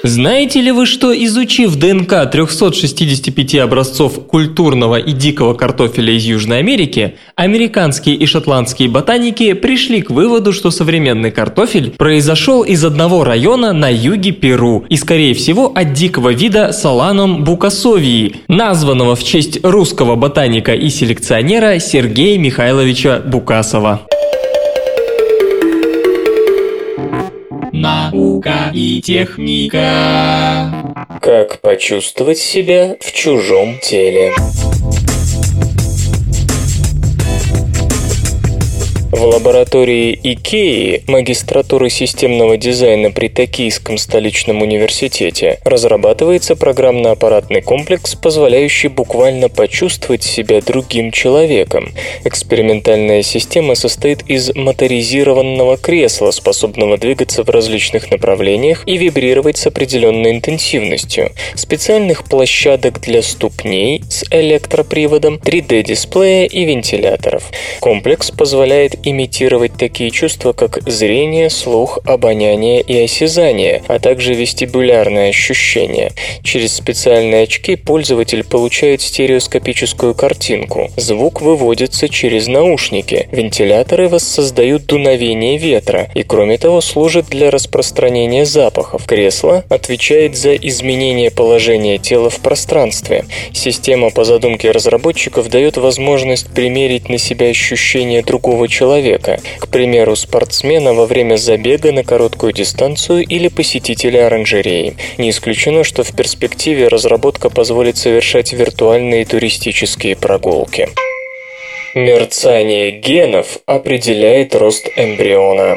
Speaker 4: Знаете ли вы, что изучив ДНК 365 образцов культурного и дикого картофеля из Южной Америки, американские и шотландские ботаники пришли к выводу, что современный картофель произошел из одного района на юге Перу и, скорее всего, от дикого вида Соланом букасовии, названного в честь русского ботаника и селекционера Сергея Михайловича Букасова.
Speaker 2: Наука и техника.
Speaker 3: Как почувствовать себя в чужом теле? В лаборатории Икеи магистратуры системного дизайна при Токийском столичном университете разрабатывается программно-аппаратный комплекс, позволяющий буквально почувствовать себя другим человеком. Экспериментальная система состоит из моторизированного кресла, способного двигаться в различных направлениях и вибрировать с определенной интенсивностью, специальных площадок для ступней с электроприводом, 3D-дисплея и вентиляторов. Комплекс позволяет имитировать такие чувства, как зрение, слух, обоняние и осязание, а также вестибулярные ощущения. Через специальные очки пользователь получает стереоскопическую картинку. Звук выводится через наушники. Вентиляторы воссоздают дуновение ветра и, кроме того, служат для распространения запахов. Кресло отвечает за изменение положения тела в пространстве. Система по задумке разработчиков дает возможность примерить на себя ощущения другого человека, к примеру, спортсмена во время забега на короткую дистанцию или посетителя оранжереи. Не исключено, что в перспективе разработка позволит совершать виртуальные туристические прогулки. Мерцание генов определяет рост эмбриона.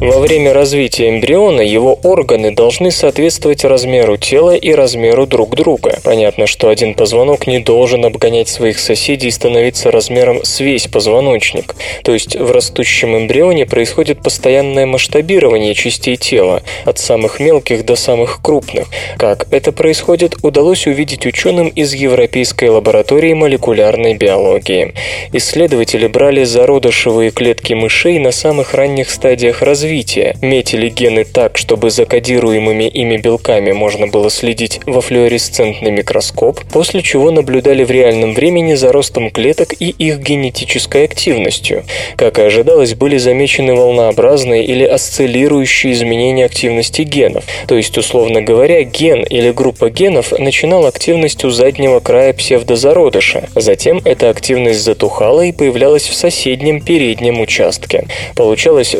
Speaker 3: Во время развития эмбриона его органы должны соответствовать размеру тела и размеру друг друга. Понятно, что один позвонок не должен обгонять своих соседей и становиться размером с весь позвоночник. То есть в растущем эмбрионе происходит постоянное масштабирование частей тела, от самых мелких до самых крупных. Как это происходит, удалось увидеть ученым из Европейской лаборатории молекулярной биологии. Исследователи брали зародышевые клетки мышей на самых ранних стадиях развития развития, метили гены так, чтобы за кодируемыми ими белками можно было следить во флуоресцентный микроскоп, после чего наблюдали в реальном времени за ростом клеток и их генетической активностью. Как и ожидалось, были замечены волнообразные или осциллирующие изменения активности генов. То есть, условно говоря, ген или группа генов начинал активность у заднего края псевдозародыша. Затем эта активность затухала и появлялась в соседнем переднем участке. Получалась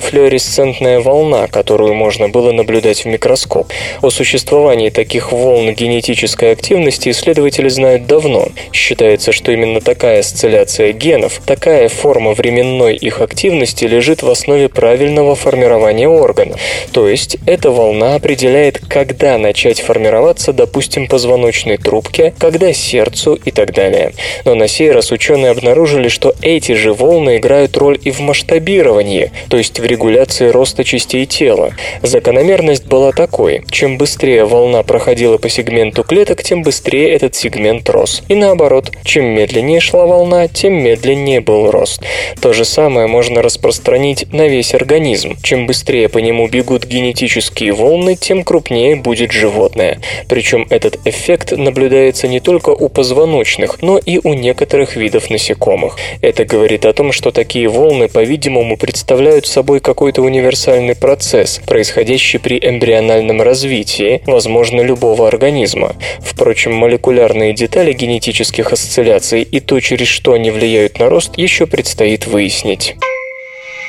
Speaker 3: флуоресцентная волна, которую можно было наблюдать в микроскоп. О существовании таких волн генетической активности исследователи знают давно. Считается, что именно такая осцилляция генов, такая форма временной их активности лежит в основе правильного формирования органа. То есть эта волна определяет, когда начать формироваться, допустим, позвоночной трубке, когда сердцу и так далее. Но на сей раз ученые обнаружили, что эти же волны играют роль и в масштабировании, то есть в регуляции роста роста частей тела. Закономерность была такой. Чем быстрее волна проходила по сегменту клеток, тем быстрее этот сегмент рос. И наоборот, чем медленнее шла волна, тем медленнее был рост. То же самое можно распространить на весь организм. Чем быстрее по нему бегут генетические волны, тем крупнее будет животное. Причем этот эффект наблюдается не только у позвоночных, но и у некоторых видов насекомых. Это говорит о том, что такие волны, по-видимому, представляют собой какой-то универсальный процесс, происходящий при эмбриональном развитии, возможно, любого организма. Впрочем, молекулярные детали генетических осцилляций и то, через что они влияют на рост, еще предстоит выяснить.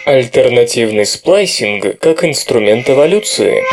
Speaker 3: Альтернативный сплайсинг как инструмент эволюции.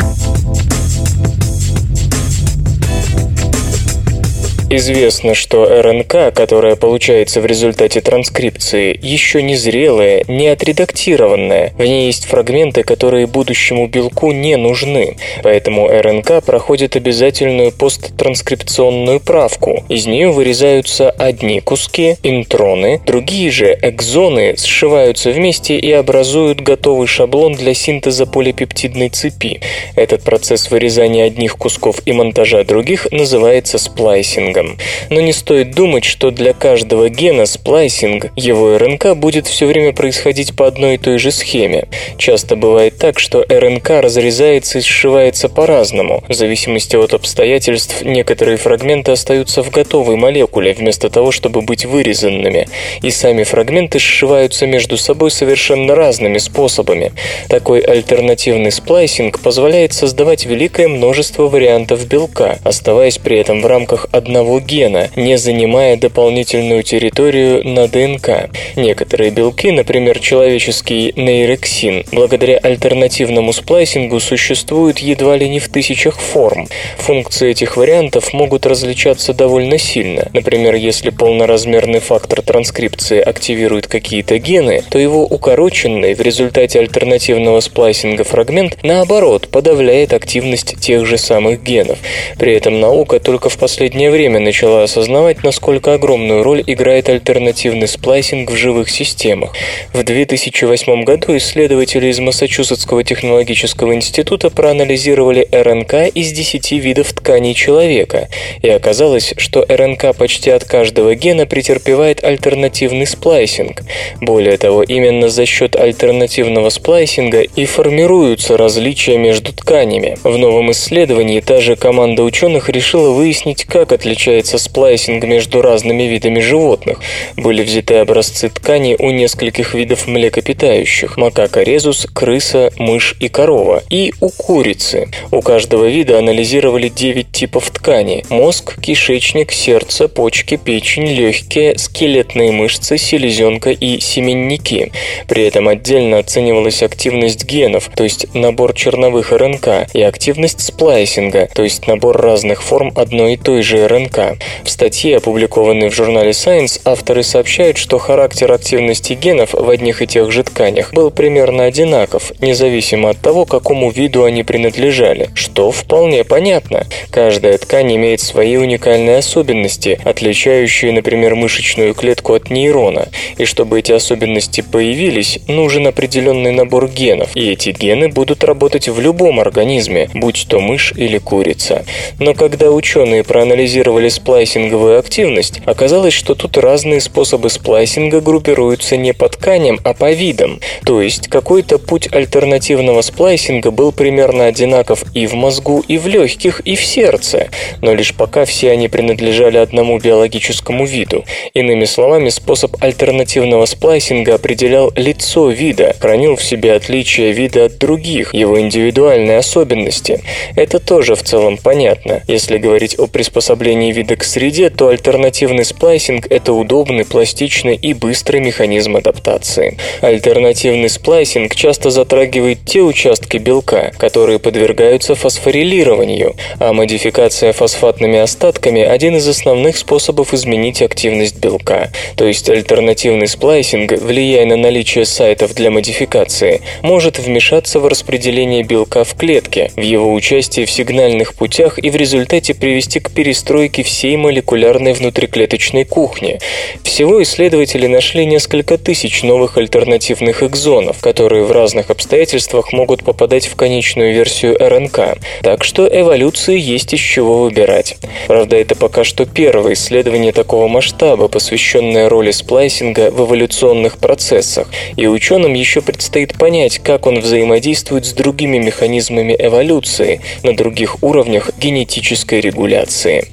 Speaker 3: Известно, что РНК, которая получается в результате транскрипции, еще не зрелая, не отредактированная. В ней есть фрагменты, которые будущему белку не нужны. Поэтому РНК проходит обязательную посттранскрипционную правку. Из нее вырезаются одни куски, интроны, другие же экзоны сшиваются вместе и образуют готовый шаблон для синтеза полипептидной цепи. Этот процесс вырезания одних кусков и монтажа других называется сплайсинг сплайсингом. Но не стоит думать, что для каждого гена сплайсинг, его РНК будет все время происходить по одной и той же схеме. Часто бывает так, что РНК разрезается и сшивается по-разному. В зависимости от обстоятельств некоторые фрагменты остаются в готовой молекуле, вместо того, чтобы быть вырезанными. И сами фрагменты сшиваются между собой совершенно разными способами. Такой альтернативный сплайсинг позволяет создавать великое множество вариантов белка, оставаясь при этом в рамках одного одного гена, не занимая дополнительную территорию на ДНК. Некоторые белки, например, человеческий нейрексин, благодаря альтернативному сплайсингу существуют едва ли не в тысячах форм. Функции этих вариантов могут различаться довольно сильно. Например, если полноразмерный фактор транскрипции активирует какие-то гены, то его укороченный в результате альтернативного сплайсинга фрагмент, наоборот, подавляет активность тех же самых генов. При этом наука только в последнее время время начала осознавать, насколько огромную роль играет альтернативный сплайсинг в живых системах. В 2008 году исследователи из Массачусетского технологического института проанализировали РНК из 10 видов тканей человека, и оказалось, что РНК почти от каждого гена претерпевает альтернативный сплайсинг. Более того, именно за счет альтернативного сплайсинга и формируются различия между тканями. В новом исследовании та же команда ученых решила выяснить, как отличаются отличается сплайсинг между разными видами животных. Были взяты образцы ткани у нескольких видов млекопитающих – макака резус, крыса, мышь и корова, и у курицы. У каждого вида анализировали 9 типов ткани – мозг, кишечник, сердце, почки, печень, легкие, скелетные мышцы, селезенка и семенники. При этом отдельно оценивалась активность генов, то есть набор черновых РНК, и активность сплайсинга, то есть набор разных форм одной и той же РНК ДНК. В статье, опубликованной в журнале Science, авторы сообщают, что характер активности генов в одних и тех же тканях был примерно одинаков, независимо от того, какому виду они принадлежали, что вполне понятно. Каждая ткань имеет свои уникальные особенности, отличающие, например, мышечную клетку от нейрона. И чтобы эти особенности появились, нужен определенный набор генов, и эти гены будут работать в любом организме, будь то мышь или курица. Но когда ученые проанализировали исследовали сплайсинговую активность, оказалось, что тут разные способы сплайсинга группируются не по тканям, а по видам. То есть какой-то путь альтернативного сплайсинга был примерно одинаков и в мозгу, и в легких, и в сердце, но лишь пока все они принадлежали одному биологическому виду. Иными словами, способ альтернативного сплайсинга определял лицо вида, хранил в себе отличия вида от других, его индивидуальные особенности. Это тоже в целом понятно, если говорить о приспособлении вида к среде, то альтернативный сплайсинг – это удобный, пластичный и быстрый механизм адаптации. Альтернативный сплайсинг часто затрагивает те участки белка, которые подвергаются фосфорилированию, а модификация фосфатными остатками – один из основных способов изменить активность белка. То есть альтернативный сплайсинг, влияя на наличие сайтов для модификации, может вмешаться в распределение белка в клетке, в его участие в сигнальных путях и в результате привести к перестройке всей молекулярной внутриклеточной кухни. Всего исследователи нашли несколько тысяч новых альтернативных экзонов, которые в разных обстоятельствах могут попадать в конечную версию РНК. Так что эволюции есть из чего выбирать. Правда, это пока что первое исследование такого масштаба, посвященное роли сплайсинга в эволюционных процессах, и ученым еще предстоит понять, как он взаимодействует с другими механизмами эволюции на других уровнях генетической регуляции.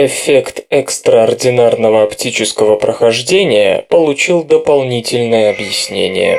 Speaker 3: Эффект экстраординарного оптического прохождения получил дополнительное объяснение.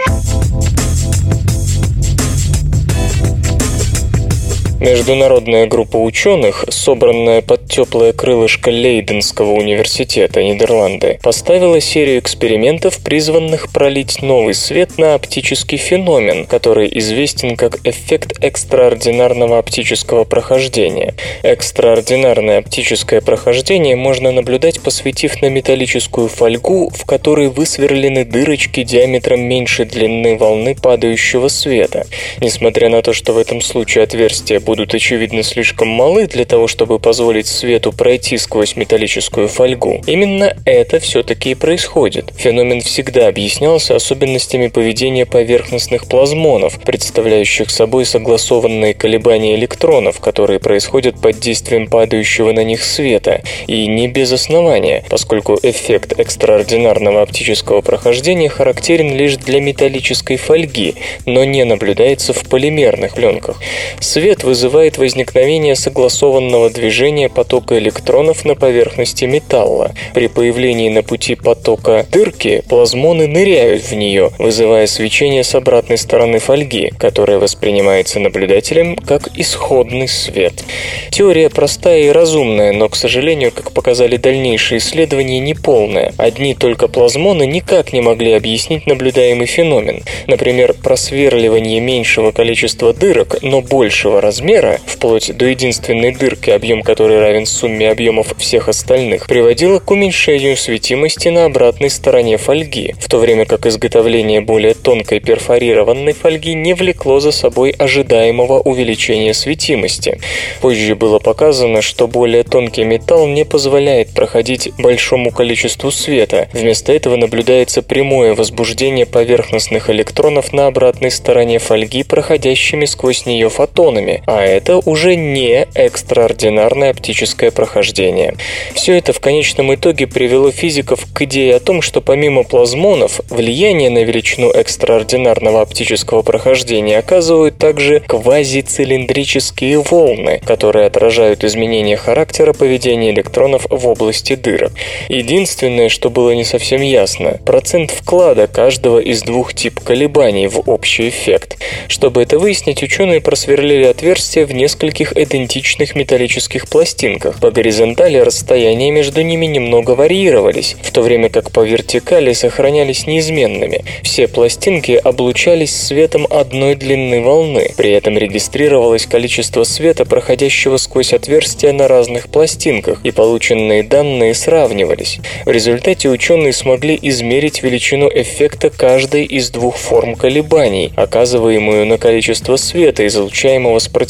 Speaker 3: Международная группа ученых, собранная под теплое крылышко Лейденского университета Нидерланды, поставила серию экспериментов, призванных пролить новый свет на оптический феномен, который известен как эффект экстраординарного оптического прохождения. Экстраординарное оптическое прохождение можно наблюдать, посветив на металлическую фольгу, в которой высверлены дырочки диаметром меньше длины волны падающего света. Несмотря на то, что в этом случае отверстие будут, очевидно, слишком малы для того, чтобы позволить свету пройти сквозь металлическую фольгу. Именно это все-таки и происходит. Феномен всегда объяснялся особенностями поведения поверхностных плазмонов, представляющих собой согласованные колебания электронов, которые происходят под действием падающего на них света, и не без основания, поскольку эффект экстраординарного оптического прохождения характерен лишь для металлической фольги, но не наблюдается в полимерных пленках. Свет вызывает вызывает возникновение согласованного движения потока электронов на поверхности металла. При появлении на пути потока дырки плазмоны ныряют в нее, вызывая свечение с обратной стороны фольги, которое воспринимается наблюдателем как исходный свет. Теория простая и разумная, но, к сожалению, как показали дальнейшие исследования, неполная. Одни только плазмоны никак не могли объяснить наблюдаемый феномен. Например, просверливание меньшего количества дырок, но большего размера размера, вплоть до единственной дырки, объем которой равен сумме объемов всех остальных, приводило к уменьшению светимости на обратной стороне фольги, в то время как изготовление более тонкой перфорированной фольги не влекло за собой ожидаемого увеличения светимости. Позже было показано, что более тонкий металл не позволяет проходить большому количеству света. Вместо этого наблюдается прямое возбуждение поверхностных электронов на обратной стороне фольги, проходящими сквозь нее фотонами, а это уже не экстраординарное оптическое прохождение. Все это в конечном итоге привело физиков к идее о том, что помимо плазмонов, влияние на величину экстраординарного оптического прохождения оказывают также квазицилиндрические волны, которые отражают изменения характера поведения электронов в области дырок. Единственное, что было не совсем ясно – процент вклада каждого из двух тип колебаний в общий эффект. Чтобы это выяснить, ученые просверлили отверстие отверстия в нескольких идентичных металлических пластинках. По горизонтали расстояния между ними немного варьировались, в то время как по вертикали сохранялись неизменными. Все пластинки облучались светом одной длины волны. При этом регистрировалось количество света, проходящего сквозь отверстия на разных пластинках, и полученные данные сравнивались. В результате ученые смогли измерить величину эффекта каждой из двух форм колебаний, оказываемую на количество света, излучаемого с противоположной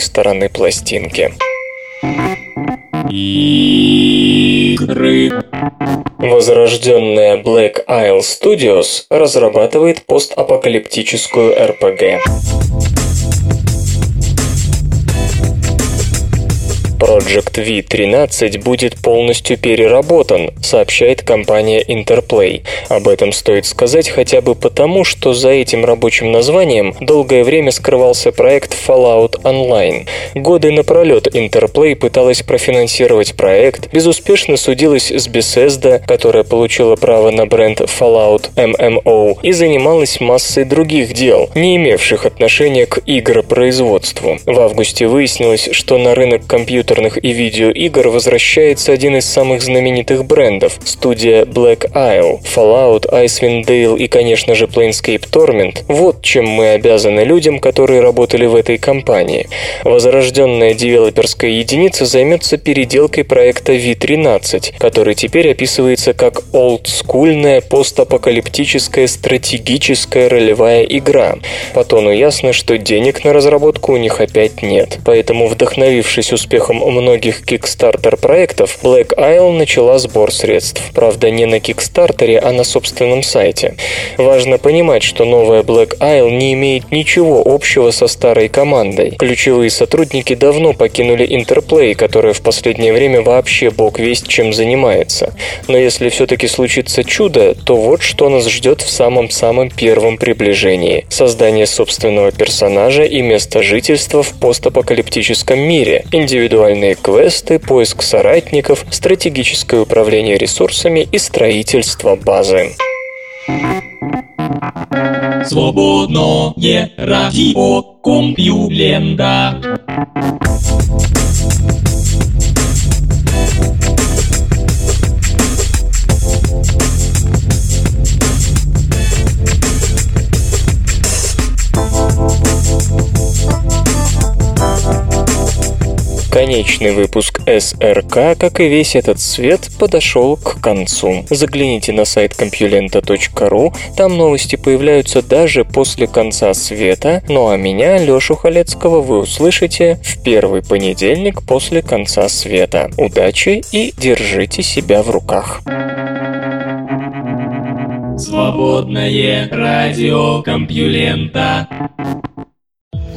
Speaker 3: стороны пластинки.
Speaker 2: Игры.
Speaker 3: Возрожденная Black Isle Studios разрабатывает постапокалиптическую RPG. Project V13 будет полностью переработан, сообщает компания Interplay. Об этом стоит сказать хотя бы потому, что за этим рабочим названием долгое время скрывался проект Fallout Online. Годы напролет Interplay пыталась профинансировать проект, безуспешно судилась с Bethesda, которая получила право на бренд Fallout MMO и занималась массой других дел, не имевших отношения к игропроизводству. В августе выяснилось, что на рынок компьютеров компьютерных и видеоигр возвращается один из самых знаменитых брендов – студия Black Isle, Fallout, Icewind Dale и, конечно же, Planescape Torment. Вот чем мы обязаны людям, которые работали в этой компании. Возрожденная девелоперская единица займется переделкой проекта V13, который теперь описывается как олдскульная постапокалиптическая стратегическая ролевая игра. По тону ясно, что денег на разработку у них опять нет. Поэтому, вдохновившись успехом успехом многих Kickstarter проектов, Black Isle начала сбор средств. Правда, не на Kickstarter, а на собственном сайте. Важно понимать, что новая Black Isle не имеет ничего общего со старой командой. Ключевые сотрудники давно покинули Interplay, которая в последнее время вообще бог весть чем занимается. Но если все-таки случится чудо, то вот что нас ждет в самом-самом первом приближении. Создание собственного персонажа и места жительства в постапокалиптическом мире, индивидуальные квесты, поиск соратников, стратегическое управление ресурсами и строительство базы.
Speaker 5: Свободное радио Компьюлента.
Speaker 3: Конечный выпуск СРК, как и весь этот свет, подошел к концу. Загляните на сайт compulenta.ru, там новости появляются даже после конца света, ну а меня, Лешу Халецкого, вы услышите в первый понедельник после конца света. Удачи и держите себя в руках.
Speaker 5: Свободное радио Компьюлента.